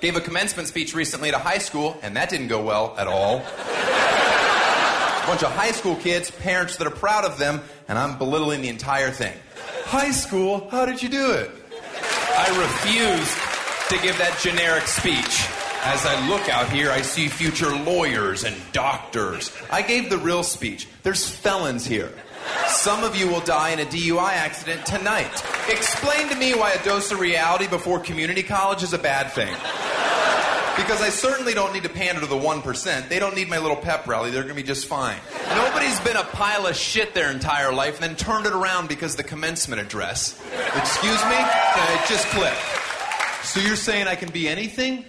Gave a commencement speech recently a high school, and that didn't go well at all. a bunch of high school kids, parents that are proud of them, and I'm belittling the entire thing. High school? How did you do it? I refused to give that generic speech. As I look out here, I see future lawyers and doctors. I gave the real speech. There's felons here. Some of you will die in a DUI accident tonight. Explain to me why a dose of reality before community college is a bad thing. Because I certainly don't need to pander to the 1%. They don't need my little pep rally. They're going to be just fine. Nobody's been a pile of shit their entire life and then turned it around because the commencement address. Excuse me? Uh, it just clicked. So you're saying I can be anything?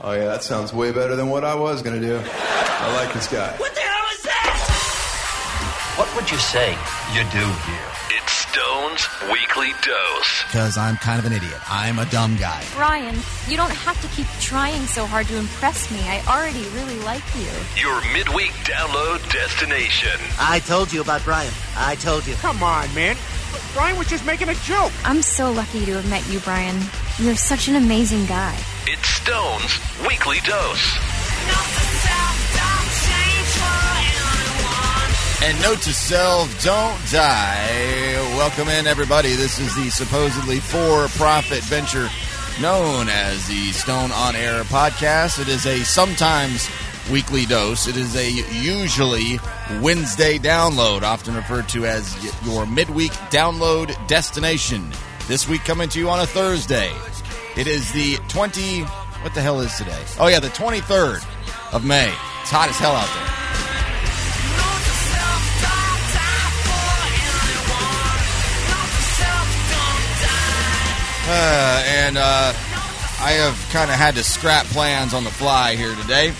Oh, yeah, that sounds way better than what I was going to do. I like this guy. What the hell is that? What would you say you do here? It's Stone's Weekly Dose. Because I'm kind of an idiot. I'm a dumb guy. Ryan, you don't have to keep trying so hard to impress me. I already really like you. Your midweek download destination. I told you about Brian. I told you. Come on, man. Brian was just making a joke. I'm so lucky to have met you, Brian. You're such an amazing guy. It's Stone's Weekly Dose. And note to self, don't die. Welcome in, everybody. This is the supposedly for profit venture known as the Stone on Air podcast. It is a sometimes weekly dose. It is a usually Wednesday download, often referred to as your midweek download destination. This week coming to you on a Thursday. It is the 20. What the hell is today? Oh, yeah, the 23rd of May. It's hot as hell out there. Uh, and uh, I have kind of had to scrap plans on the fly here today.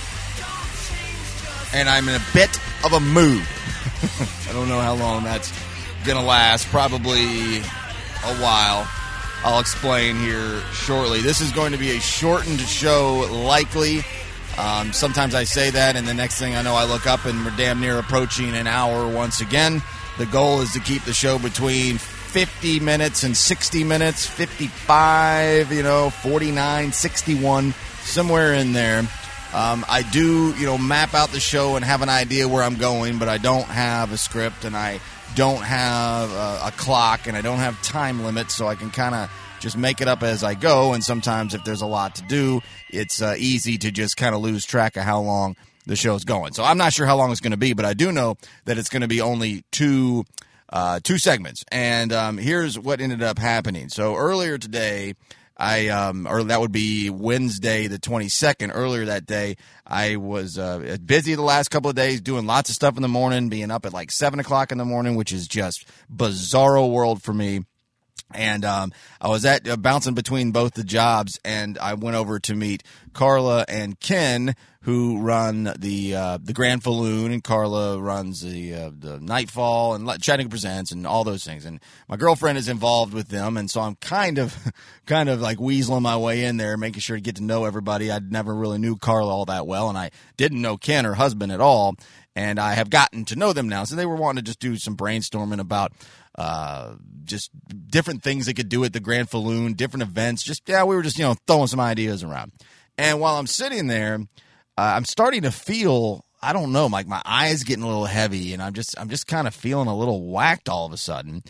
And I'm in a bit of a mood. I don't know how long that's going to last. Probably a while. I'll explain here shortly. This is going to be a shortened show, likely. Um, sometimes I say that, and the next thing I know, I look up and we're damn near approaching an hour once again. The goal is to keep the show between 50 minutes and 60 minutes, 55, you know, 49, 61, somewhere in there. Um, I do, you know, map out the show and have an idea where I'm going, but I don't have a script and I don't have a, a clock and I don't have time limits, so I can kind of just make it up as I go. And sometimes, if there's a lot to do, it's uh, easy to just kind of lose track of how long the show's going. So I'm not sure how long it's going to be, but I do know that it's going to be only two uh, two segments. And um, here's what ended up happening. So earlier today, I um, or that would be Wednesday the 22nd. Earlier that day, I was uh, busy the last couple of days doing lots of stuff in the morning, being up at like seven o'clock in the morning, which is just bizarro world for me. And um, I was at uh, bouncing between both the jobs, and I went over to meet Carla and Ken, who run the uh, the Grand Falloon, and Carla runs the uh, the Nightfall and Chattanooga Presents and all those things. And my girlfriend is involved with them, and so I'm kind of kind of like weaseling my way in there, making sure to get to know everybody. I never really knew Carla all that well, and I didn't know Ken, her husband, at all. And I have gotten to know them now, so they were wanting to just do some brainstorming about uh, just different things they could do at the Grand Falloon, different events. Just yeah, we were just you know throwing some ideas around. And while I'm sitting there, uh, I'm starting to feel I don't know, like my eyes getting a little heavy, and I'm just I'm just kind of feeling a little whacked all of a sudden,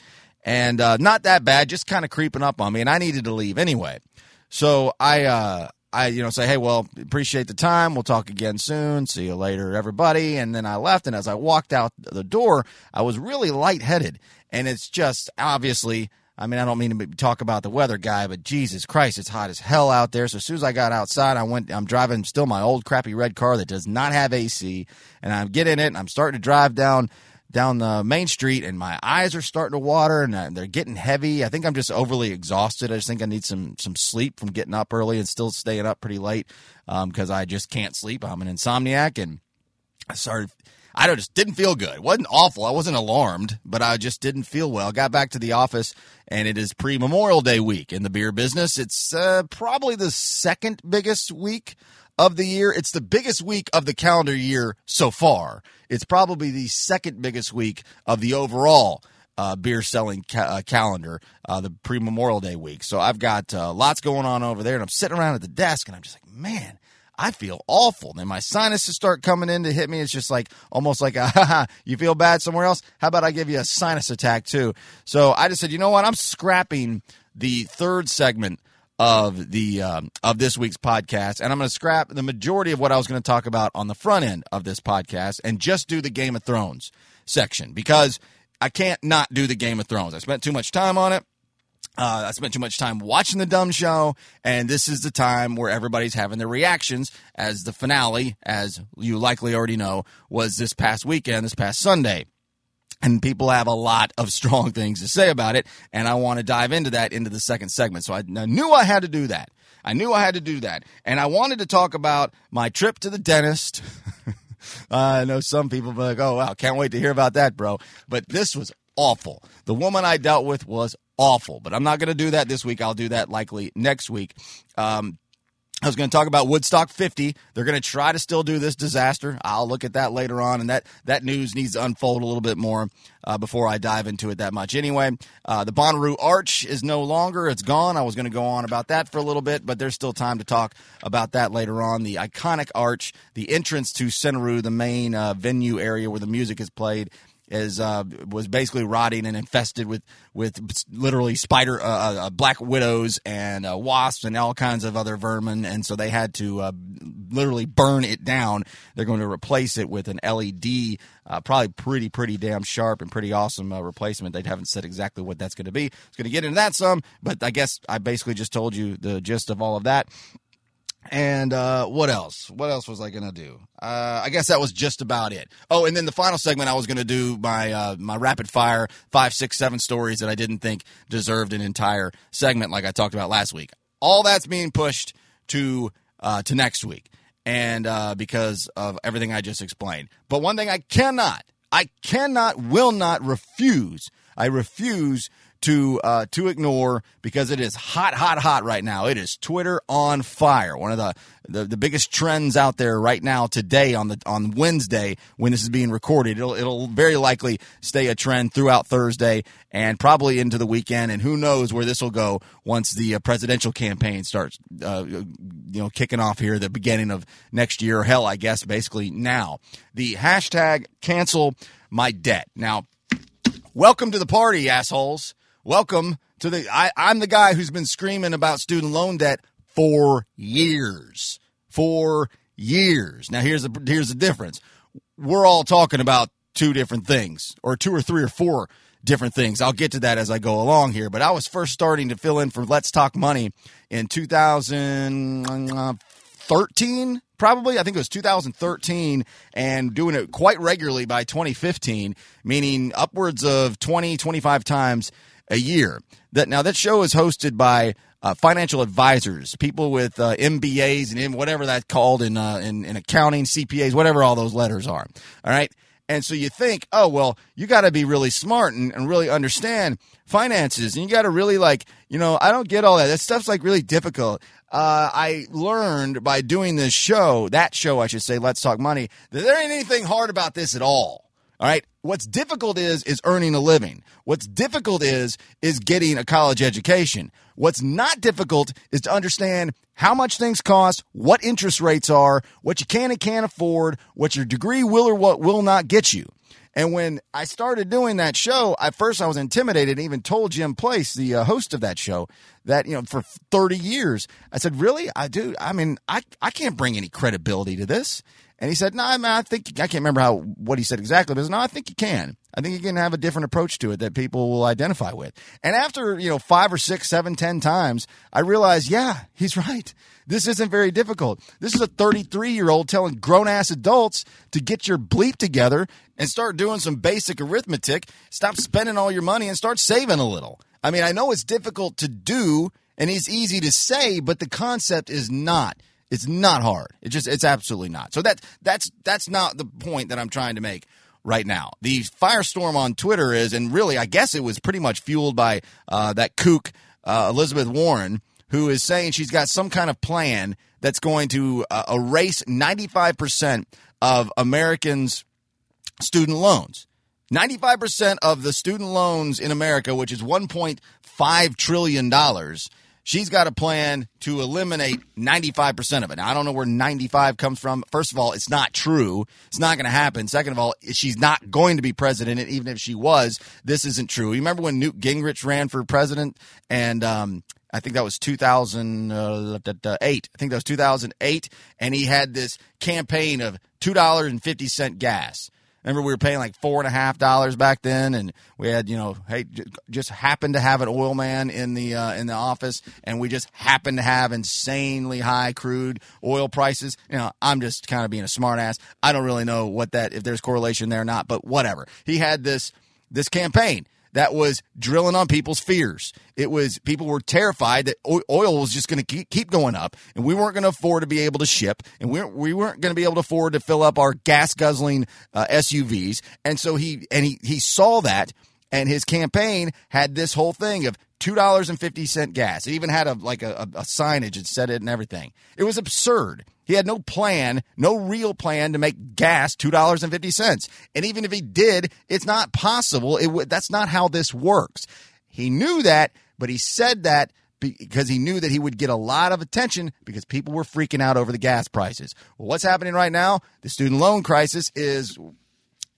and uh, not that bad, just kind of creeping up on me, and I needed to leave anyway. So I uh, I you know say, hey, well, appreciate the time. We'll talk again soon. See you later, everybody. And then I left, and as I walked out the door, I was really lightheaded, and it's just obviously. I mean, I don't mean to talk about the weather guy, but Jesus Christ, it's hot as hell out there. So as soon as I got outside, I went, I'm driving still my old crappy red car that does not have AC and I get in it and I'm starting to drive down, down the main street and my eyes are starting to water and they're getting heavy. I think I'm just overly exhausted. I just think I need some, some sleep from getting up early and still staying up pretty late. Um, cause I just can't sleep. I'm an insomniac and I started, I don't, just didn't feel good. It wasn't awful. I wasn't alarmed, but I just didn't feel well. Got back to the office, and it is pre Memorial Day week in the beer business. It's uh, probably the second biggest week of the year. It's the biggest week of the calendar year so far. It's probably the second biggest week of the overall uh, beer selling ca- uh, calendar, uh, the pre Memorial Day week. So I've got uh, lots going on over there, and I'm sitting around at the desk, and I'm just like, man. I feel awful. Then my sinuses start coming in to hit me. It's just like almost like a, you feel bad somewhere else? How about I give you a sinus attack too? So I just said, you know what? I'm scrapping the third segment of the um, of this week's podcast, and I'm going to scrap the majority of what I was going to talk about on the front end of this podcast, and just do the Game of Thrones section because I can't not do the Game of Thrones. I spent too much time on it. Uh, I spent too much time watching the dumb show, and this is the time where everybody's having their reactions as the finale, as you likely already know, was this past weekend, this past Sunday. And people have a lot of strong things to say about it, and I want to dive into that into the second segment. So I, I knew I had to do that. I knew I had to do that. And I wanted to talk about my trip to the dentist. I know some people be like, oh, wow, can't wait to hear about that, bro. But this was awful. The woman I dealt with was awful, but I'm not going to do that this week. I'll do that likely next week. Um, I was going to talk about Woodstock 50. They're going to try to still do this disaster. I'll look at that later on, and that, that news needs to unfold a little bit more uh, before I dive into it that much. Anyway, uh, the Bonnaroo Arch is no longer. It's gone. I was going to go on about that for a little bit, but there's still time to talk about that later on. The iconic arch, the entrance to Centeroo, the main uh, venue area where the music is played, is uh, was basically rotting and infested with with literally spider uh, uh, black widows and uh, wasps and all kinds of other vermin, and so they had to uh, literally burn it down. They're going to replace it with an LED, uh, probably pretty pretty damn sharp and pretty awesome replacement. They haven't said exactly what that's going to be. It's going to get into that some, but I guess I basically just told you the gist of all of that. And uh, what else? What else was I gonna do? Uh, I guess that was just about it. Oh, and then the final segment, I was gonna do my uh, my rapid fire five, six, seven stories that I didn't think deserved an entire segment, like I talked about last week. All that's being pushed to uh, to next week, and uh, because of everything I just explained. But one thing I cannot, I cannot, will not refuse. I refuse to uh, to ignore because it is hot, hot, hot right now. It is Twitter on fire. One of the, the, the biggest trends out there right now today on the on Wednesday when this is being recorded. It'll it'll very likely stay a trend throughout Thursday and probably into the weekend. And who knows where this will go once the uh, presidential campaign starts, uh, you know, kicking off here the beginning of next year. Hell, I guess basically now. The hashtag cancel my debt. Now, welcome to the party, assholes. Welcome to the. I, I'm the guy who's been screaming about student loan debt for years. For years. Now here's the here's the difference. We're all talking about two different things, or two or three or four different things. I'll get to that as I go along here. But I was first starting to fill in for Let's Talk Money in 2013, probably. I think it was 2013, and doing it quite regularly by 2015, meaning upwards of 20, 25 times a year. That now that show is hosted by uh, financial advisors, people with uh, MBAs and whatever that's called in, uh, in in accounting, CPAs, whatever all those letters are. All right. And so you think, oh, well, you got to be really smart and, and, really understand finances. And you got to really, like, you know, I don't get all that. That stuff's like really difficult. Uh, I learned by doing this show, that show, I should say, Let's Talk Money, that there ain't anything hard about this at all. All right. What's difficult is is earning a living. What's difficult is is getting a college education. What's not difficult is to understand how much things cost, what interest rates are, what you can and can't afford, what your degree will or what will not get you. And when I started doing that show, at first I was intimidated and even told Jim Place, the uh, host of that show, that, you know, for 30 years, I said, really? I do. I mean, I, I can't bring any credibility to this. And he said, "No, I, mean, I think I can't remember how what he said exactly, but no, I think you can. I think you can have a different approach to it that people will identify with." And after you know five or six, seven, ten times, I realized, yeah, he's right. This isn't very difficult. This is a 33 year old telling grown ass adults to get your bleep together and start doing some basic arithmetic. Stop spending all your money and start saving a little. I mean, I know it's difficult to do and it's easy to say, but the concept is not. It's not hard. It just it's absolutely not. So that that's that's not the point that I'm trying to make right now. The firestorm on Twitter is, and really, I guess it was pretty much fueled by uh, that kook uh, Elizabeth Warren, who is saying she's got some kind of plan that's going to uh, erase 95 percent of Americans' student loans. 95% of the student loans in America, which is $1.5 trillion, she's got a plan to eliminate 95% of it. Now, I don't know where 95 comes from. First of all, it's not true. It's not going to happen. Second of all, she's not going to be president. And even if she was, this isn't true. You remember when Newt Gingrich ran for president and, um, I think that was 2008. I think that was 2008. And he had this campaign of $2.50 gas. Remember, we were paying like four and a half dollars back then, and we had, you know, hey, j- just happened to have an oil man in the uh, in the office, and we just happened to have insanely high crude oil prices. You know, I'm just kind of being a smartass. I don't really know what that if there's correlation there or not, but whatever. He had this this campaign that was drilling on people's fears. It was people were terrified that oil was just going to keep going up, and we weren't going to afford to be able to ship, and we weren't, we weren't going to be able to afford to fill up our gas guzzling uh, SUVs. And so he and he he saw that, and his campaign had this whole thing of two dollars and fifty cent gas. It even had a like a, a, signage that said it and everything. It was absurd. He had no plan, no real plan to make gas two dollars and fifty cents. And even if he did, it's not possible. It w- that's not how this works. He knew that, but he said that because he knew that he would get a lot of attention because people were freaking out over the gas prices. Well, what's happening right now? The student loan crisis is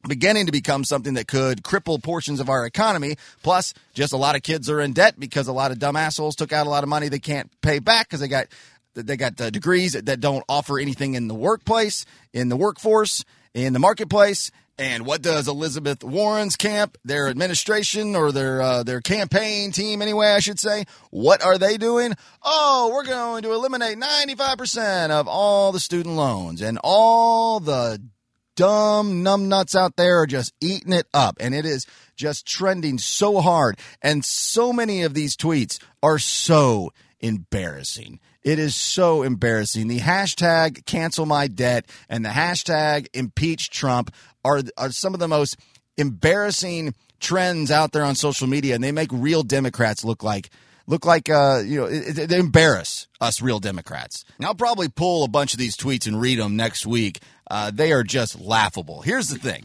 beginning to become something that could cripple portions of our economy. Plus, just a lot of kids are in debt because a lot of dumb assholes took out a lot of money they can't pay back because they got they got uh, degrees that don't offer anything in the workplace, in the workforce, in the marketplace. And what does Elizabeth Warren's camp, their administration or their uh, their campaign team, anyway, I should say, what are they doing? Oh, we're going to eliminate ninety five percent of all the student loans and all the dumb numbnuts out there are just eating it up. And it is just trending so hard. And so many of these tweets are so embarrassing. It is so embarrassing. The hashtag cancel my debt and the hashtag impeach Trump are, are some of the most embarrassing trends out there on social media. And they make real Democrats look like look like uh, you know they embarrass us real Democrats. And I'll probably pull a bunch of these tweets and read them next week. Uh, they are just laughable. Here's the thing.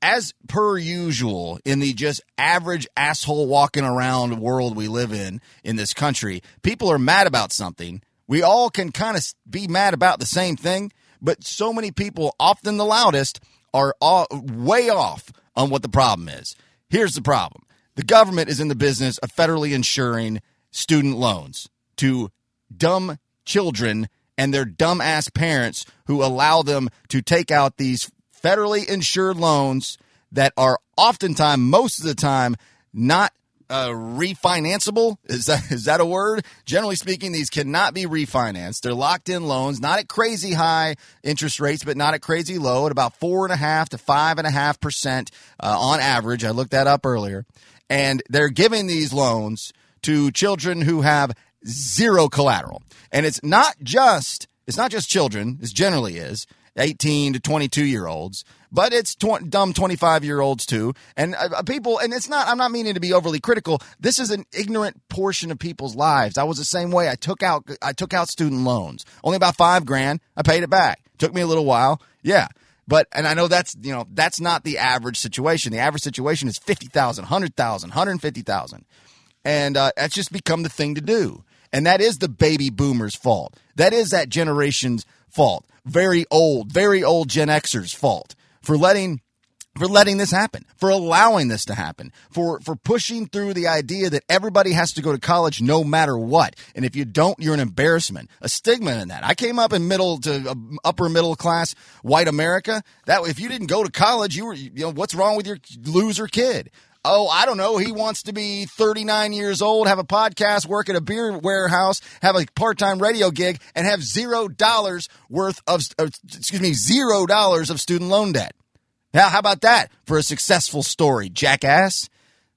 As per usual, in the just average asshole walking around world we live in in this country, people are mad about something. We all can kind of be mad about the same thing, but so many people, often the loudest, are all, way off on what the problem is. Here's the problem the government is in the business of federally insuring student loans to dumb children and their dumbass parents who allow them to take out these federally insured loans that are oftentimes, most of the time, not uh, refinanceable. Is that is that a word? Generally speaking, these cannot be refinanced. They're locked in loans, not at crazy high interest rates, but not at crazy low, at about four and a half to five and a half percent uh, on average. I looked that up earlier, and they're giving these loans to children who have zero collateral. And it's not just it's not just children. This generally is 18 to 22 year olds, but it's tw- dumb 25 year olds too. And uh, people, and it's not, I'm not meaning to be overly critical. This is an ignorant portion of people's lives. I was the same way. I took out, I took out student loans, only about five grand. I paid it back. Took me a little while. Yeah. But, and I know that's, you know, that's not the average situation. The average situation is 50,000, 100,000, 150,000. And uh, that's just become the thing to do. And that is the baby boomers' fault. That is that generation's fault. Very old, very old Gen Xers' fault for letting for letting this happen, for allowing this to happen, for for pushing through the idea that everybody has to go to college no matter what. And if you don't, you're an embarrassment, a stigma in that. I came up in middle to uh, upper middle class white America. That if you didn't go to college, you were you know what's wrong with your loser kid? oh, I don't know, he wants to be 39 years old, have a podcast, work at a beer warehouse, have a part time radio gig, and have zero dollars worth of, uh, excuse me, zero dollars of student loan debt. Now, how about that for a successful story, jackass?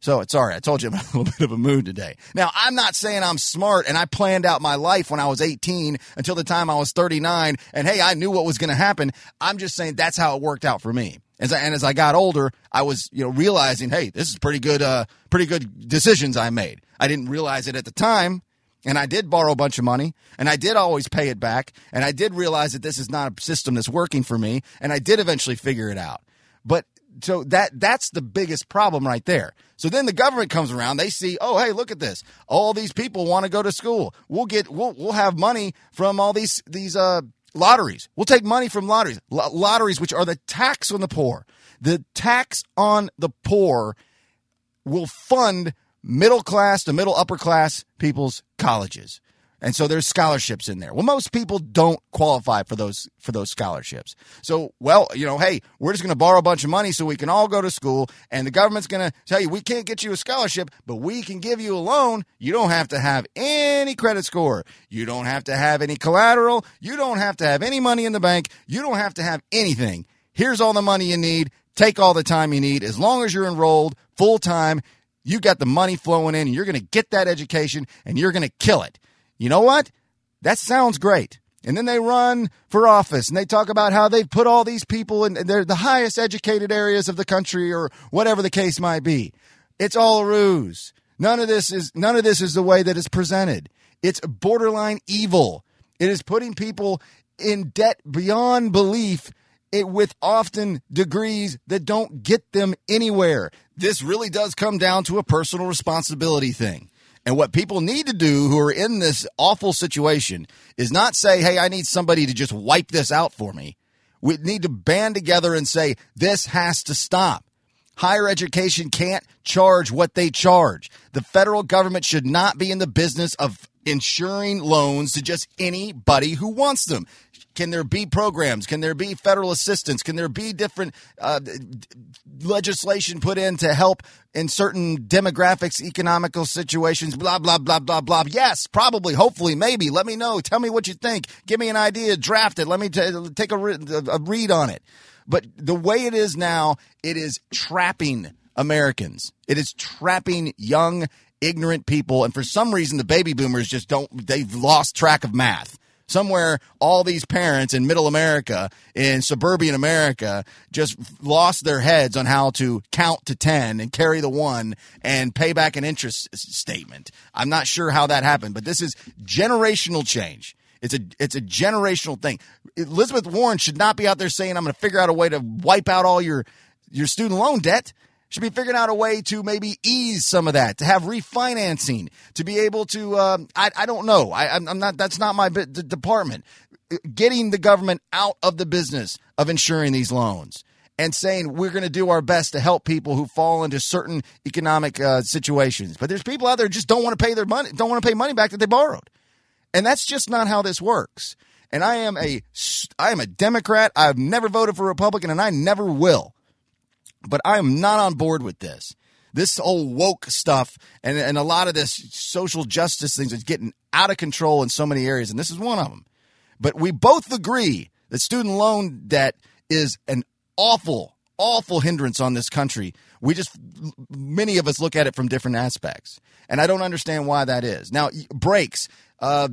So it's sorry, I told you I'm in a little bit of a mood today. Now, I'm not saying I'm smart and I planned out my life when I was 18 until the time I was 39 and hey, I knew what was going to happen. I'm just saying that's how it worked out for me. As I, and as I got older, I was, you know, realizing, hey, this is pretty good, uh, pretty good decisions I made. I didn't realize it at the time, and I did borrow a bunch of money, and I did always pay it back, and I did realize that this is not a system that's working for me, and I did eventually figure it out. But so that that's the biggest problem right there. So then the government comes around, they see, oh hey, look at this. All these people want to go to school. We'll get we'll we'll have money from all these these uh lotteries. We'll take money from lotteries. Lo- lotteries which are the tax on the poor. The tax on the poor will fund middle class to middle upper class people's colleges. And so there's scholarships in there. Well, most people don't qualify for those for those scholarships. So, well, you know, hey, we're just going to borrow a bunch of money so we can all go to school and the government's going to tell you we can't get you a scholarship, but we can give you a loan. You don't have to have any credit score. You don't have to have any collateral. You don't have to have any money in the bank. You don't have to have anything. Here's all the money you need. Take all the time you need as long as you're enrolled full time. You got the money flowing in and you're going to get that education and you're going to kill it. You know what? That sounds great. And then they run for office and they talk about how they've put all these people in they're the highest educated areas of the country or whatever the case might be. It's all a ruse. None of this is none of this is the way that it's presented. It's borderline evil. It is putting people in debt beyond belief it, with often degrees that don't get them anywhere. This really does come down to a personal responsibility thing. And what people need to do who are in this awful situation is not say, hey, I need somebody to just wipe this out for me. We need to band together and say, this has to stop. Higher education can't charge what they charge. The federal government should not be in the business of insuring loans to just anybody who wants them. Can there be programs? Can there be federal assistance? Can there be different uh, legislation put in to help in certain demographics, economical situations, blah, blah, blah, blah, blah? Yes, probably, hopefully, maybe. Let me know. Tell me what you think. Give me an idea. Draft it. Let me t- take a, re- a read on it. But the way it is now, it is trapping Americans. It is trapping young, ignorant people. And for some reason, the baby boomers just don't, they've lost track of math somewhere all these parents in middle America, in suburban America, just lost their heads on how to count to 10 and carry the one and pay back an interest statement. I'm not sure how that happened, but this is generational change. It's a it's a generational thing. Elizabeth Warren should not be out there saying I'm going to figure out a way to wipe out all your your student loan debt should be figuring out a way to maybe ease some of that, to have refinancing, to be able to. Um, I, I don't know. I, I'm not. That's not my department. Getting the government out of the business of insuring these loans and saying we're going to do our best to help people who fall into certain economic uh, situations. But there's people out there just don't want to pay their money, don't want to pay money back that they borrowed, and that's just not how this works. And I am a I am a Democrat. I've never voted for Republican, and I never will. But I am not on board with this. This whole woke stuff and, and a lot of this social justice things is getting out of control in so many areas, and this is one of them. But we both agree that student loan debt is an awful, awful hindrance on this country. We just, many of us look at it from different aspects. And I don't understand why that is. Now, breaks, uh,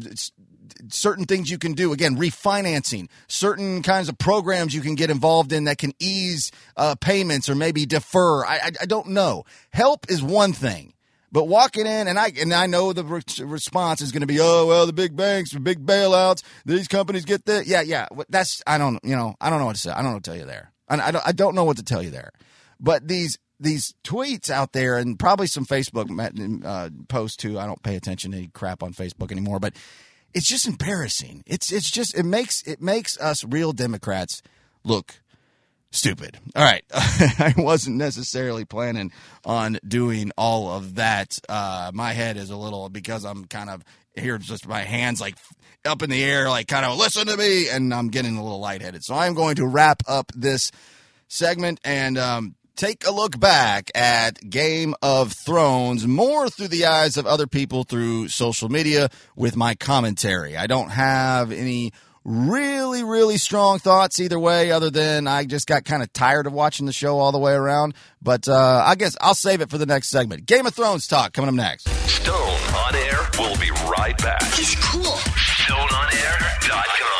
certain things you can do. Again, refinancing, certain kinds of programs you can get involved in that can ease uh, payments or maybe defer. I, I, I, don't know. Help is one thing. But walking in, and I and I know the re- response is going to be, oh well, the big banks, the big bailouts, these companies get that. Yeah, yeah. That's I don't, you know, I don't know what to say. I don't know what to tell you there. I, I don't, I don't know what to tell you there. But these these tweets out there, and probably some Facebook uh, posts too. I don't pay attention to any crap on Facebook anymore, but it's just embarrassing. It's it's just it makes it makes us real Democrats look stupid. All right, I wasn't necessarily planning on doing all of that. Uh, my head is a little because I'm kind of here, just my hands like up in the air, like kind of listen to me, and I'm getting a little lightheaded. So I'm going to wrap up this segment and um, take a look back at Game of Thrones more through the eyes of other people through social media with my commentary. I don't have any really, really strong thoughts either way, other than I just got kind of tired of watching the show all the way around. But uh, I guess I'll save it for the next segment. Game of Thrones talk coming up next. Stone on Air We'll be right back. He's cool. StoneOnAir.com.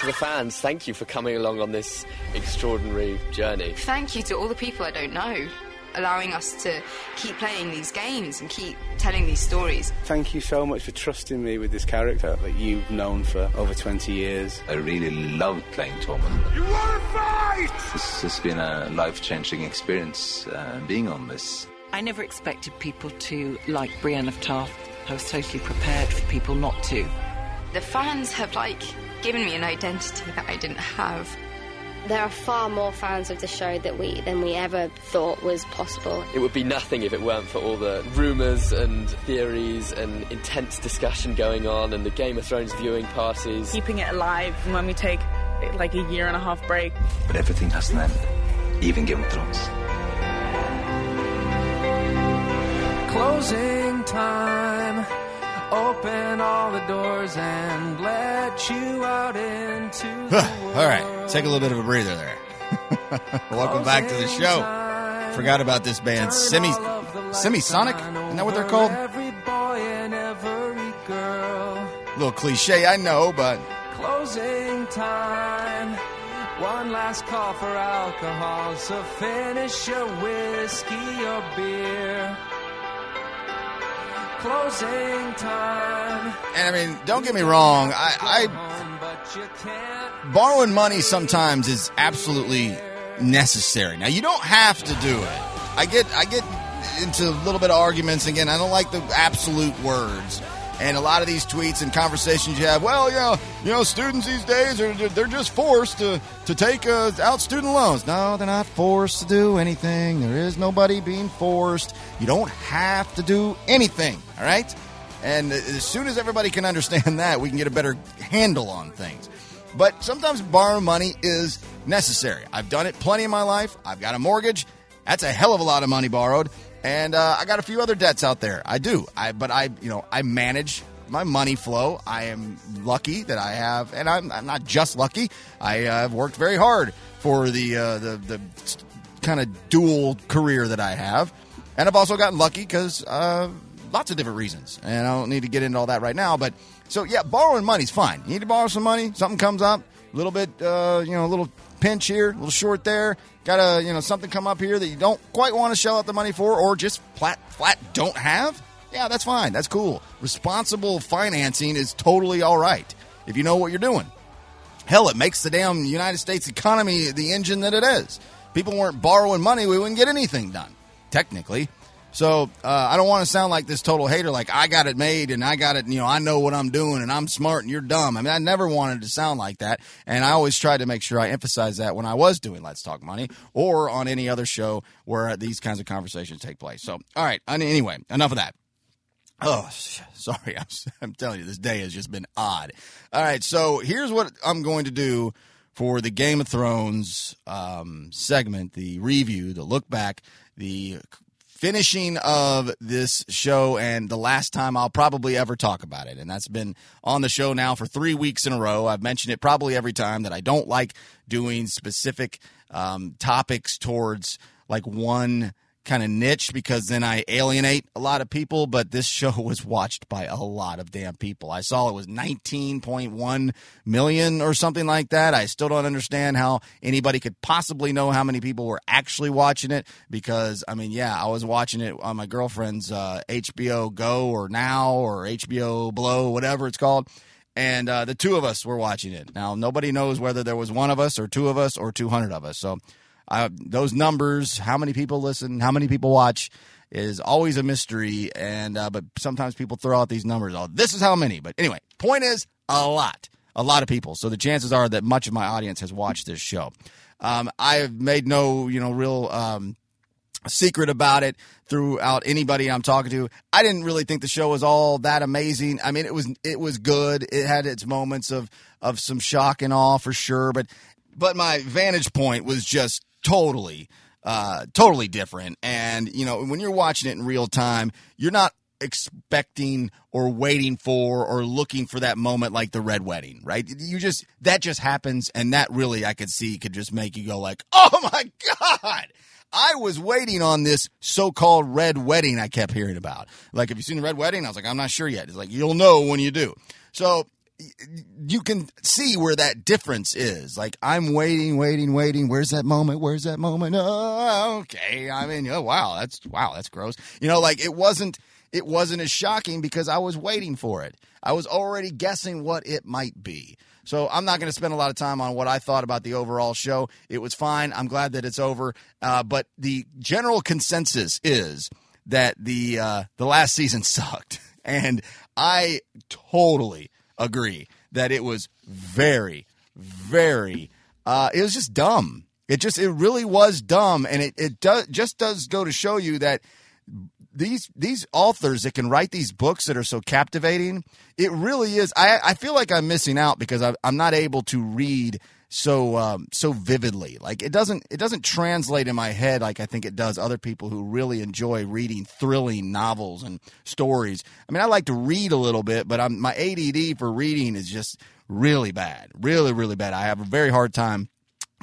To the fans, thank you for coming along on this extraordinary journey. Thank you to all the people I don't know. allowing us to keep playing these games and keep telling these stories. Thank you so much for trusting me with this character that you've known for over 20 years. I really loved playing Tormund. You want to fight? This has been a life changing experience uh, being on this. I never expected people to like Brienne of Tarth. I was totally prepared for people not to. The fans have, like, given me an identity that I didn't have. There are far more fans of the show that we than we ever thought was possible. It would be nothing if it weren't for all the rumours and theories and intense discussion going on and the Game of Thrones viewing parties. Keeping it alive when we take like a year and a half break. But everything has an end, even Game of Thrones. Closing time. Open all the doors and let you out into the All right, take a little bit of a breather there. Welcome back to the show. Forgot about this band, Semi Semisonic. Isn't that what they're called? Every boy and every girl. little cliche, I know, but Closing time. One last call for alcohol, so finish your whiskey or beer. Closing time. and I mean, don't get me wrong, I, I Home, but you can't. borrowing money sometimes is absolutely necessary. Now you don't have to do it. I get I get into a little bit of arguments again. I don't like the absolute words. And a lot of these tweets and conversations you have, well, you know, you know, students these days are they're just forced to to take uh, out student loans. No, they're not forced to do anything. There is nobody being forced. You don't have to do anything. All right. And as soon as everybody can understand that, we can get a better handle on things. But sometimes borrowing money is necessary. I've done it plenty in my life. I've got a mortgage. That's a hell of a lot of money borrowed. And uh, I got a few other debts out there. I do. I but I you know I manage my money flow. I am lucky that I have, and I'm, I'm not just lucky. I uh, have worked very hard for the uh, the the kind of dual career that I have, and I've also gotten lucky because uh, lots of different reasons. And I don't need to get into all that right now. But so yeah, borrowing money's fine. You need to borrow some money. Something comes up, a little bit, uh, you know, a little pinch here, a little short there. Got a you know something come up here that you don't quite want to shell out the money for, or just flat flat don't have. Yeah, that's fine. That's cool. Responsible financing is totally all right if you know what you're doing. Hell, it makes the damn United States economy the engine that it is. People weren't borrowing money, we wouldn't get anything done, technically. So uh, I don't want to sound like this total hater, like I got it made and I got it, you know, I know what I'm doing and I'm smart and you're dumb. I mean, I never wanted to sound like that. And I always tried to make sure I emphasize that when I was doing Let's Talk Money or on any other show where these kinds of conversations take place. So, all right. Anyway, enough of that. Oh, sorry. I'm, I'm telling you, this day has just been odd. All right. So here's what I'm going to do for the Game of Thrones um, segment, the review, the look back, the finishing of this show and the last time I'll probably ever talk about it. And that's been on the show now for three weeks in a row. I've mentioned it probably every time that I don't like doing specific um, topics towards like one kind of niche because then I alienate a lot of people. But this show was watched by a lot of damn people. I saw it was 19.1 million or something like that. I still don't understand how anybody could possibly know how many people were actually watching it because, I mean, yeah, I was watching it on my girlfriend's uh, HBO Go or Now or HBO Blow, whatever it's called. And uh, the two of us were watching it. Now, nobody knows whether there was one of us or two of us or 200 of us. So, uh, those numbers, how many people listen, how many people watch, is always a mystery. And uh, but sometimes people throw out these numbers. Oh, this is how many. But anyway, point is a lot, a lot of people. So the chances are that much of my audience has watched this show. Um, I have made no, you know, real. Um, secret about it throughout anybody I'm talking to. I didn't really think the show was all that amazing. I mean, it was it was good. It had its moments of of some shock and awe for sure, but but my vantage point was just totally uh totally different. And you know, when you're watching it in real time, you're not expecting or waiting for or looking for that moment like the red wedding, right? You just that just happens and that really I could see could just make you go like, "Oh my god!" I was waiting on this so-called red wedding I kept hearing about. Like, have you seen the red wedding? I was like, I'm not sure yet. It's like you'll know when you do. So you can see where that difference is. Like I'm waiting, waiting, waiting. Where's that moment? Where's that moment? Oh, okay. I mean, oh wow, that's wow, that's gross. You know, like it wasn't it wasn't as shocking because I was waiting for it. I was already guessing what it might be. So I'm not going to spend a lot of time on what I thought about the overall show. It was fine. I'm glad that it's over. Uh, but the general consensus is that the uh, the last season sucked, and I totally agree that it was very, very. Uh, it was just dumb. It just it really was dumb, and it it does just does go to show you that these these authors that can write these books that are so captivating, it really is. I I feel like I'm missing out because I, I'm not able to read so um, so vividly. Like it doesn't it doesn't translate in my head like I think it does other people who really enjoy reading thrilling novels and stories. I mean, I like to read a little bit, but I'm, my ADD for reading is just really bad, really really bad. I have a very hard time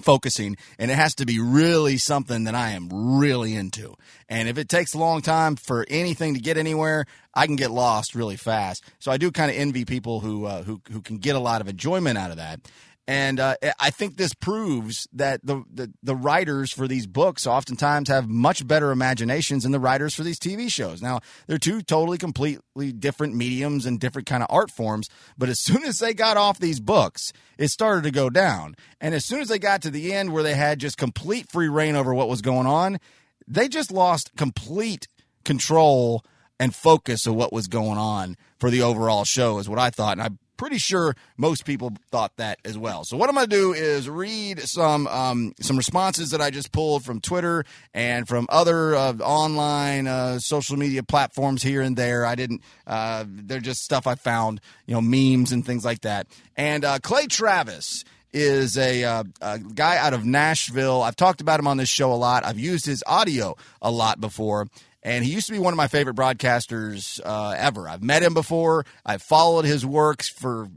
focusing and it has to be really something that I am really into. And if it takes a long time for anything to get anywhere, I can get lost really fast. So I do kind of envy people who uh, who who can get a lot of enjoyment out of that. And uh, I think this proves that the, the, the writers for these books oftentimes have much better imaginations than the writers for these TV shows. Now they're two totally, completely different mediums and different kind of art forms. But as soon as they got off these books, it started to go down. And as soon as they got to the end where they had just complete free reign over what was going on, they just lost complete control and focus of what was going on for the overall show is what I thought. And I pretty sure most people thought that as well. So what I'm going to do is read some um, some responses that I just pulled from Twitter and from other uh, online uh, social media platforms here and there. I didn't. Uh, they're just stuff I found, you know, memes and things like that. And uh, Clay Travis is a, uh, a, guy out of Nashville. I've talked about him on this show a lot. I've used his audio a lot before and he used to be one of my favorite broadcasters uh, ever. I've met him before. I've followed his works for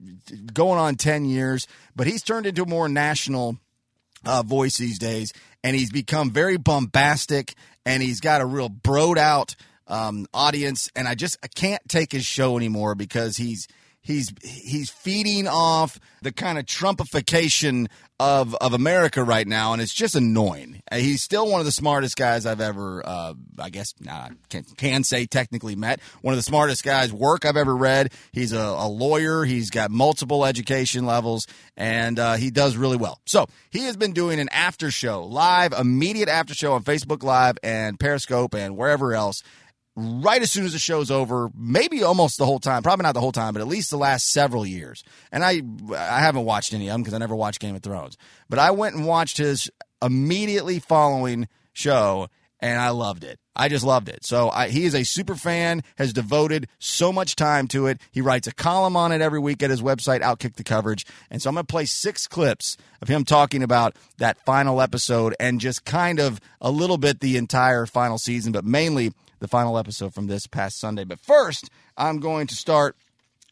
going on ten years, but he's turned into a more national uh, voice these days, and he's become very bombastic, and he's got a real broed out um, audience, and I just I can't take his show anymore because he's he's he's feeding off the kind of Trumpification of of America right now, and it's just annoying. Uh, he's still one of the smartest guys I've ever, uh, I guess, uh, can, can say technically met. One of the smartest guys work I've ever read. He's a, a lawyer. He's got multiple education levels, and uh, he does really well. So he has been doing an after show, live, immediate after show on Facebook Live and Periscope and wherever else right as soon as the show's over, maybe almost the whole time, probably not the whole time, but at least the last several years. And I I haven't watched any of them because I never watched Game of Thrones. But I went and watched his immediately following show and I loved it. I just loved it. So I, he is a super fan, has devoted so much time to it. He writes a column on it every week at his website, Outkick the Coverage. And so I'm going to play six clips of him talking about that final episode and just kind of a little bit the entire final season, but mainly the final episode from this past Sunday. But first, I'm going to start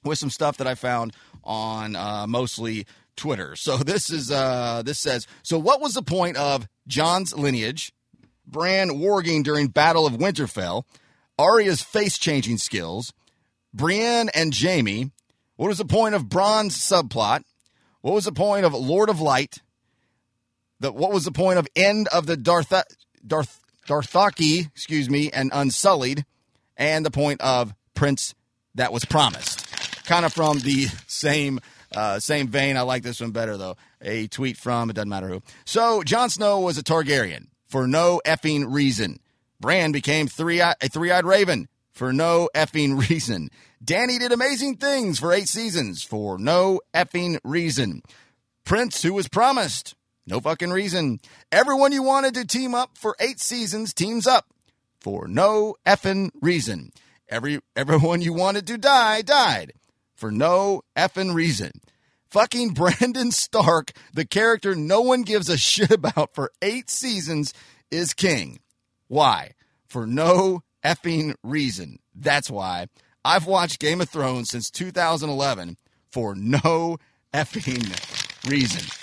with some stuff that I found on uh, mostly Twitter. So this is uh, this says so. What was the point of Jon's lineage, Bran warging during Battle of Winterfell, Arya's face changing skills, Brienne and Jaime? What was the point of Bronn's subplot? What was the point of Lord of Light? The, what was the point of end of the Darth Darth Dothraki, excuse me, and Unsullied, and the point of Prince that was promised. Kind of from the same uh, same vein. I like this one better though. A tweet from it doesn't matter who. So Jon Snow was a Targaryen for no effing reason. Bran became three a three-eyed raven for no effing reason. Dany did amazing things for eight seasons for no effing reason. Prince, who was promised, no fucking reason. Everyone you wanted to team up for eight seasons teams up for no effing reason. Every everyone you wanted to die died for no effing reason. Fucking Brandon Stark, the character no one gives a shit about for eight seasons, is king. Why? For no effing reason. That's why. I've watched Game of Thrones since 2011 for no effing reason.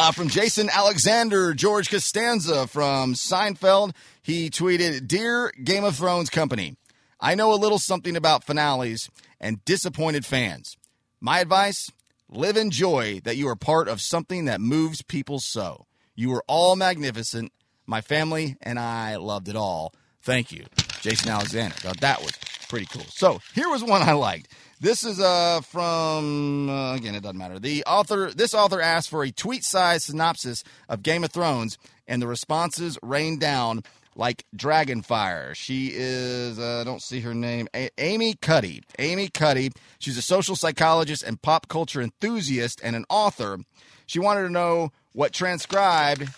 Uh, from Jason Alexander, George Costanza from Seinfeld, he tweeted Dear Game of Thrones Company, I know a little something about finales and disappointed fans. My advice live in joy that you are part of something that moves people so. You were all magnificent. My family and I loved it all. Thank you, Jason Alexander. Thought that was pretty cool. So here was one I liked. This is uh, from uh, again. It doesn't matter. The author. This author asked for a tweet-sized synopsis of Game of Thrones, and the responses rained down like dragon fire. She is. Uh, I don't see her name. A- Amy Cuddy. Amy Cuddy. She's a social psychologist and pop culture enthusiast and an author. She wanted to know what transcribed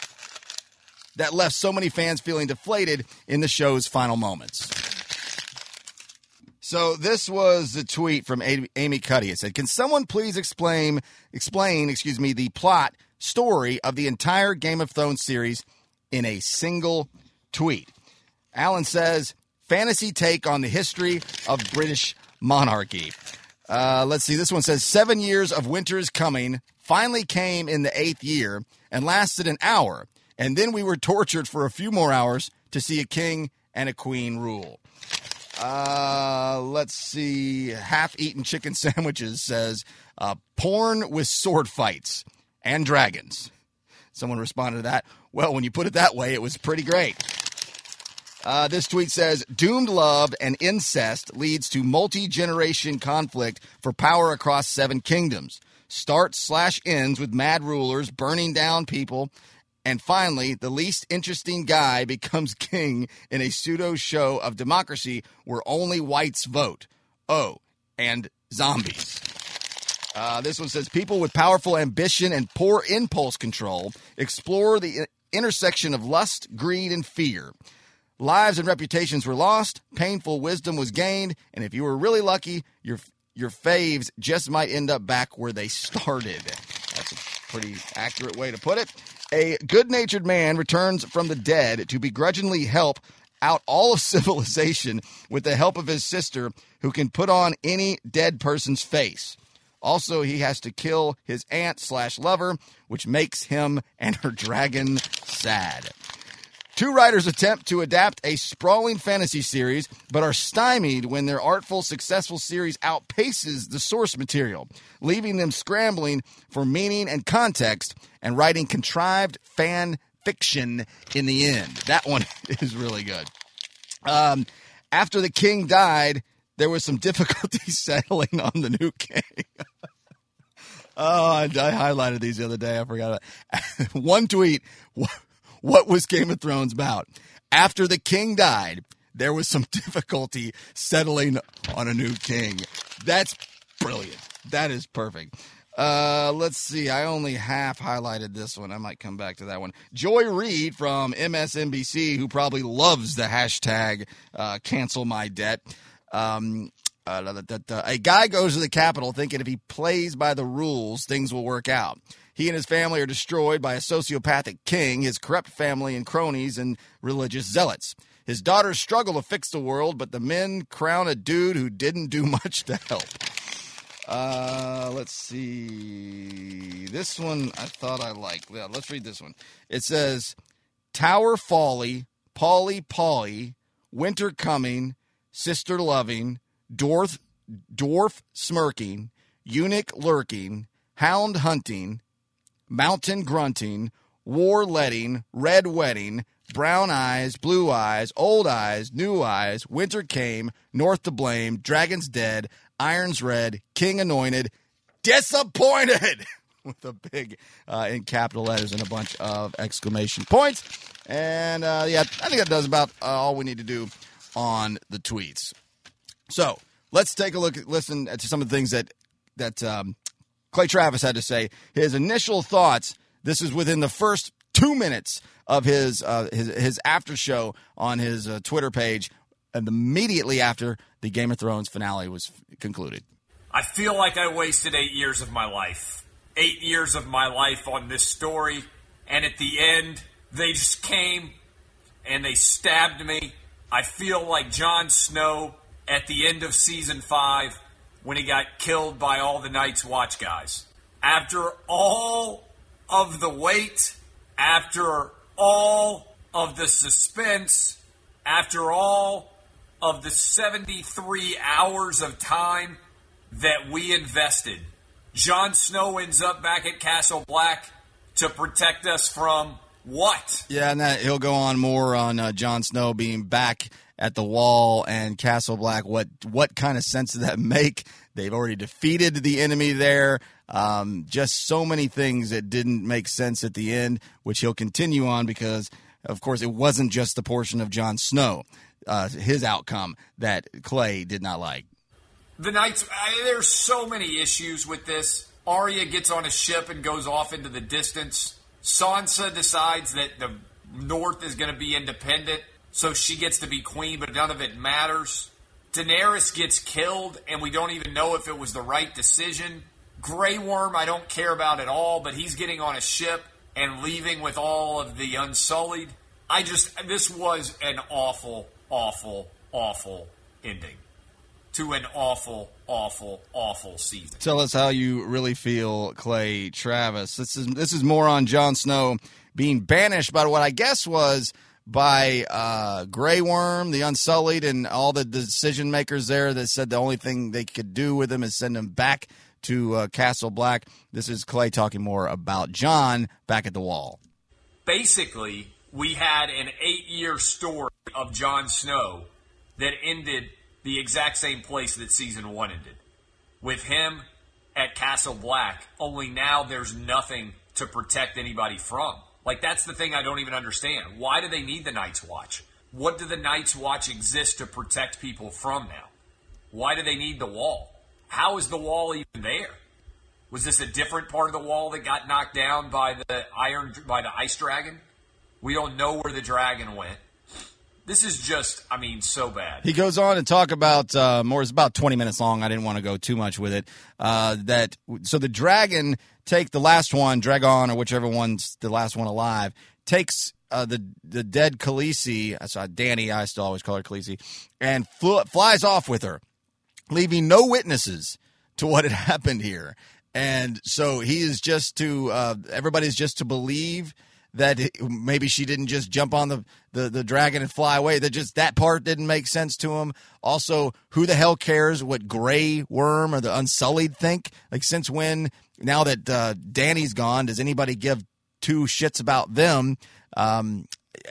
that left so many fans feeling deflated in the show's final moments. So this was the tweet from Amy Cuddy. It said, "Can someone please explain explain, excuse me, the plot story of the entire Game of Thrones series in a single tweet?" Alan says, "Fantasy take on the history of British monarchy." Uh, let's see. This one says, Seven years of winter is coming. Finally came in the eighth year and lasted an hour. And then we were tortured for a few more hours to see a king and a queen rule. Uh, let's see. Half eaten chicken sandwiches says uh, porn with sword fights and dragons. Someone responded to that. Well, when you put it that way, it was pretty great. Uh, this tweet says doomed love and incest leads to multi generation conflict for power across seven kingdoms. Starts slash ends with mad rulers burning down people and finally, the least interesting guy becomes king in a pseudo show of democracy where only whites vote. Oh, and zombies. Uh, this one says people with powerful ambition and poor impulse control explore the intersection of lust, greed, and fear. Lives and reputations were lost, painful wisdom was gained, and if you were really lucky, your your faves just might end up back where they started. That's a pretty accurate way to put it. A good natured man returns from the dead to begrudgingly help out all of civilization with the help of his sister, who can put on any dead person's face. Also, he has to kill his aunt slash lover, which makes him and her dragon sad. Two writers attempt to adapt a sprawling fantasy series, but are stymied when their artful, successful series outpaces the source material, leaving them scrambling for meaning and context and writing contrived fan fiction in the end. That one is really good. Um, after the king died, there was some difficulty settling on the new king. oh, I, I, highlighted these the other day. I forgot. one tweet what was Game of Thrones about? After the king died, there was some difficulty settling on a new king. That's brilliant. That is perfect. Uh, let's see. I only half highlighted this one. I might come back to that one. Joy Reid from MSNBC, who probably loves the hashtag uh, cancel my debt. Um, uh, a guy goes to the Capitol thinking if he plays by the rules, things will work out. He and his family are destroyed by a sociopathic king, his corrupt family and cronies, and religious zealots. His daughters struggle to fix the world, but the men crown a dude who didn't do much to help. Uh, let's see. This one I thought I liked. Yeah, let's read this one. It says Tower Folly, Polly Polly, Winter Coming, Sister Loving, Dwarf, Dwarf Smirking, Eunuch Lurking, Hound Hunting, mountain grunting, war letting, red wedding, brown eyes, blue eyes, old eyes, new eyes, winter came, north to blame, dragons dead, irons red, king anointed, disappointed with a big uh, in capital letters and a bunch of exclamation points. And uh, yeah, I think that does about uh, all we need to do on the tweets. So let's take a look, listen to some of the things that that um, Clay Travis had to say. His initial thoughts. This is within the first two minutes of his uh, his, his after show on his uh, Twitter page, and immediately after the Game of Thrones finale was concluded. I feel like I wasted eight years of my life. Eight years of my life on this story, and at the end, they just came and they stabbed me. I feel like Jon Snow at the end of season five when he got killed by all the Night's Watch guys. After all of the wait, after all of the suspense, after all of the 73 hours of time that we invested Jon Snow ends up back at Castle Black to protect us from what? Yeah, and that he'll go on more on uh, Jon Snow being back at the wall and Castle Black. What what kind of sense does that make? They've already defeated the enemy there. Um, just so many things that didn't make sense at the end, which he'll continue on because, of course, it wasn't just the portion of Jon Snow, uh, his outcome that Clay did not like. The Knights, I, there's so many issues with this. Arya gets on a ship and goes off into the distance. Sansa decides that the North is going to be independent, so she gets to be queen, but none of it matters. Daenerys gets killed, and we don't even know if it was the right decision. Grey Worm, I don't care about at all, but he's getting on a ship and leaving with all of the Unsullied. I just, this was an awful, awful, awful ending to an awful, awful, awful season. Tell us how you really feel, Clay Travis. This is this is more on Jon Snow being banished by what I guess was by uh, Grey Worm, the Unsullied, and all the decision makers there that said the only thing they could do with him is send him back to uh, Castle Black. This is Clay talking more about Jon back at the wall. Basically, we had an eight year story of Jon Snow that ended the exact same place that season one ended. With him at Castle Black, only now there's nothing to protect anybody from. Like, that's the thing I don't even understand. Why do they need the Night's Watch? What do the Night's Watch exist to protect people from now? Why do they need the wall? How is the wall even there? Was this a different part of the wall that got knocked down by the iron by the ice dragon? We don't know where the dragon went. This is just, I mean, so bad. He goes on to talk about uh, more. It's about twenty minutes long. I didn't want to go too much with it. Uh, that so the dragon take the last one, Drogon or whichever one's the last one alive, takes uh, the the dead Khaleesi. I saw Dany. I still always call her Khaleesi, and fl- flies off with her, leaving no witnesses to what had happened here. And so he is just to uh, everybody's just to believe that maybe she didn't just jump on the, the, the dragon and fly away. That just that part didn't make sense to him. Also, who the hell cares what Grey Worm or the Unsullied think? Like, since when? Now that uh, Dany's gone, does anybody give two shits about them? Um,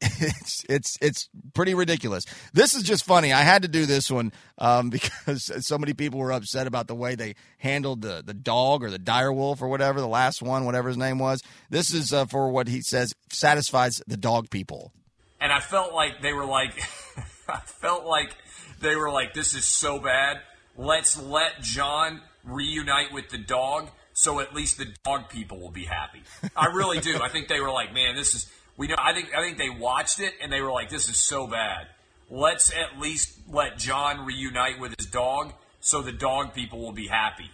it's it's it's pretty ridiculous. This is just funny. I had to do this one um, because so many people were upset about the way they handled the the dog or the dire wolf or whatever the last one, whatever his name was. This is uh, for what he says satisfies the dog people. And I felt like they were like, I felt like they were like, this is so bad. Let's let Jon reunite with the dog so at least the dog people will be happy. I really do. I think they were like, man, this is we know. I think I think they watched it and they were like, "This is so bad. Let's at least let Jon reunite with his dog, so the dog people will be happy,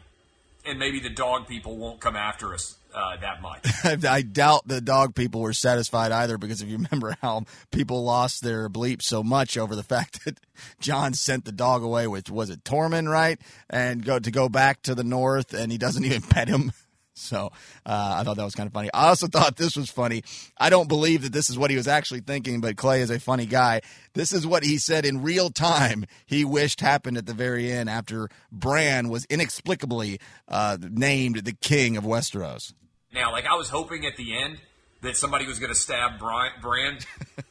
and maybe the dog people won't come after us uh, that much." I doubt the dog people were satisfied either, because if you remember how people lost their bleep so much over the fact that Jon sent the dog away with was it Tormund, right, and go to go back to the north, and he doesn't even pet him. So uh, I thought that was kind of funny. I also thought this was funny. I don't believe that this is what he was actually thinking, but Clay is a funny guy. This is what he said in real time he wished happened at the very end after Bran was inexplicably uh, named the king of Westeros. Now, like I was hoping at the end that somebody was going to stab Bran, Bran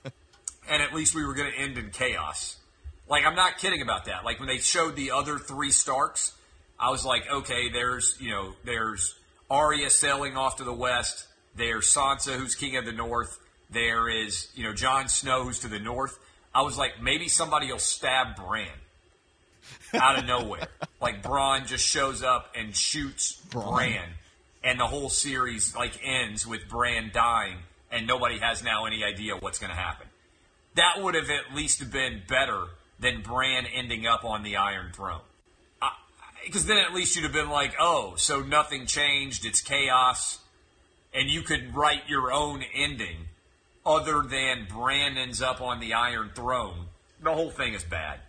and at least we were going to end in chaos. Like I'm not kidding about that. Like when they showed the other three Starks, I was like, okay, there's you know there's Arya sailing off to the west. There's Sansa, who's king of the north. There is, you know, Jon Snow, who's to the north. I was like, maybe somebody will stab Bran out of nowhere. like Bronn just shows up and shoots Bran. Bran, and the whole series like ends with Bran dying, and nobody has now any idea what's going to happen. That would have at least been better than Bran ending up on the Iron Throne because then at least you'd have been like, oh, so nothing changed, it's chaos, and you could write your own ending other than Bran ends up on the Iron Throne. The whole thing is bad.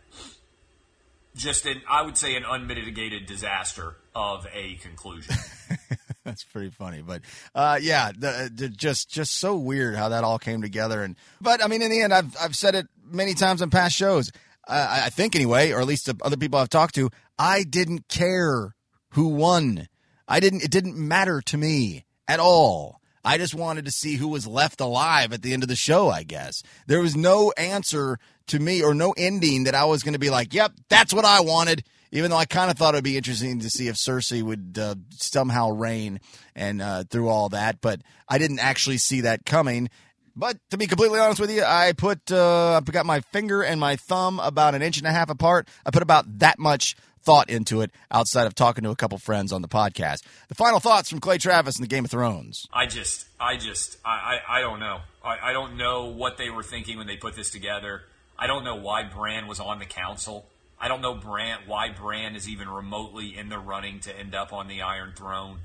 Just an, I would say, an unmitigated disaster of a conclusion. That's pretty funny, but uh, yeah, the, the, just just so weird how that all came together. And but I mean, in the end, I've I've said it many times on past shows. I think anyway, or at least the other people I've talked to, I didn't care who won I didn't. It didn't matter to me at all. I just wanted to see who was left alive at the end of the show. I guess there was no answer to me or no ending that I was going to be like, "Yep, that's what I wanted." Even though I kind of thought it'd be interesting to see if Cersei would uh, somehow reign and uh, through all that, but I didn't actually see that coming. But to be completely honest with you, I put uh, I got my finger and my thumb about an inch and a half apart. I put about that much thought into it outside of talking to a couple friends on the podcast. The final thoughts from Clay Travis in the Game of Thrones. I just, I just, I, I, I don't know. I, I don't know what they were thinking when they put this together. I don't know why Bran was on the council. I don't know Bran why Brand is even remotely in the running to end up on the Iron Throne.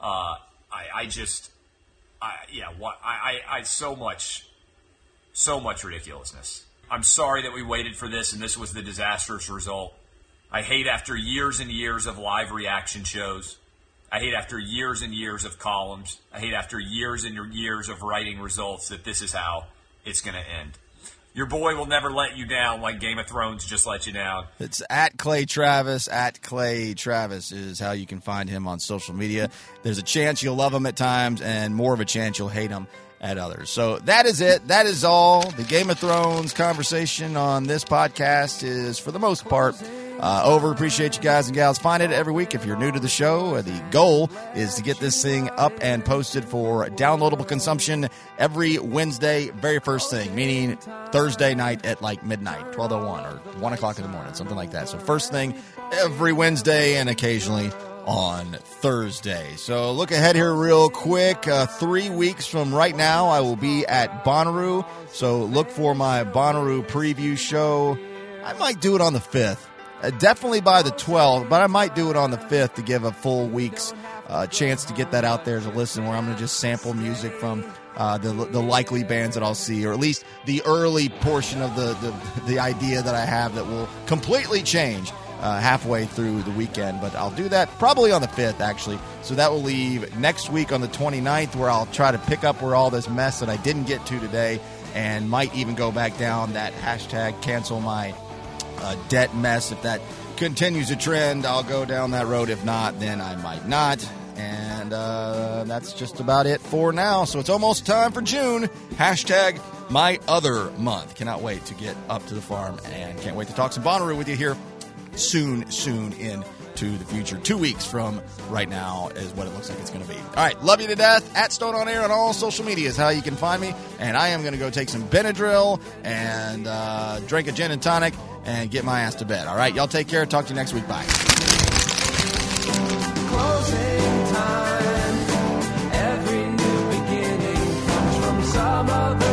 Uh, I, I just, I, yeah, what I, I, I, so much, so much ridiculousness. I'm sorry that we waited for this and this was the disastrous result. I hate after years and years of live reaction shows. I hate after years and years of columns. I hate after years and years of writing results that this is how it's going to end. Your boy will never let you down like Game of Thrones just let you down. It's at Clay Travis. At Clay Travis is how you can find him on social media. There's a chance you'll love him at times, and more of a chance you'll hate him at others. So that is it. That is all. The Game of Thrones conversation on this podcast is, for the most part, uh, over. Appreciate you guys and gals. Find it every week if you're new to the show. The goal is to get this thing up and posted for downloadable consumption every Wednesday, very first thing, meaning Thursday night at like midnight, 1201 or 1 o'clock in the morning, something like that. So, first thing every Wednesday and occasionally on Thursday. So look ahead here real quick. Uh, three weeks from right now, I will be at Bonnaroo. So look for my Bonnaroo preview show. I might do it on the 5th. Uh, definitely by the 12th, but I might do it on the 5th to give a full week's uh, chance to get that out there to listen, where I'm going to just sample music from uh, the the likely bands that I'll see, or at least the early portion of the the, the idea that I have that will completely change uh, halfway through the weekend. But I'll do that probably on the 5th, actually. So that will leave next week on the 29th, where I'll try to pick up where all this mess that I didn't get to today, and might even go back down that hashtag cancel my uh, debt mess. If that continues a trend, I'll go down that road. If not, then I might not. And uh, that's just about it for now. So it's almost time for June. Hashtag my other month. Cannot wait to get up to the farm and can't wait to talk some Bonnaroo with you here soon, soon in to the future. Two weeks from right now is what it looks like it's going to be. All right, love you to death. At Stone on Air on all social media is how you can find me. And I am going to go take some Benadryl and uh, drink a gin and tonic and get my ass to bed. All right, y'all take care. Talk to you next week. Bye. Closing time. Every new beginning comes from some other.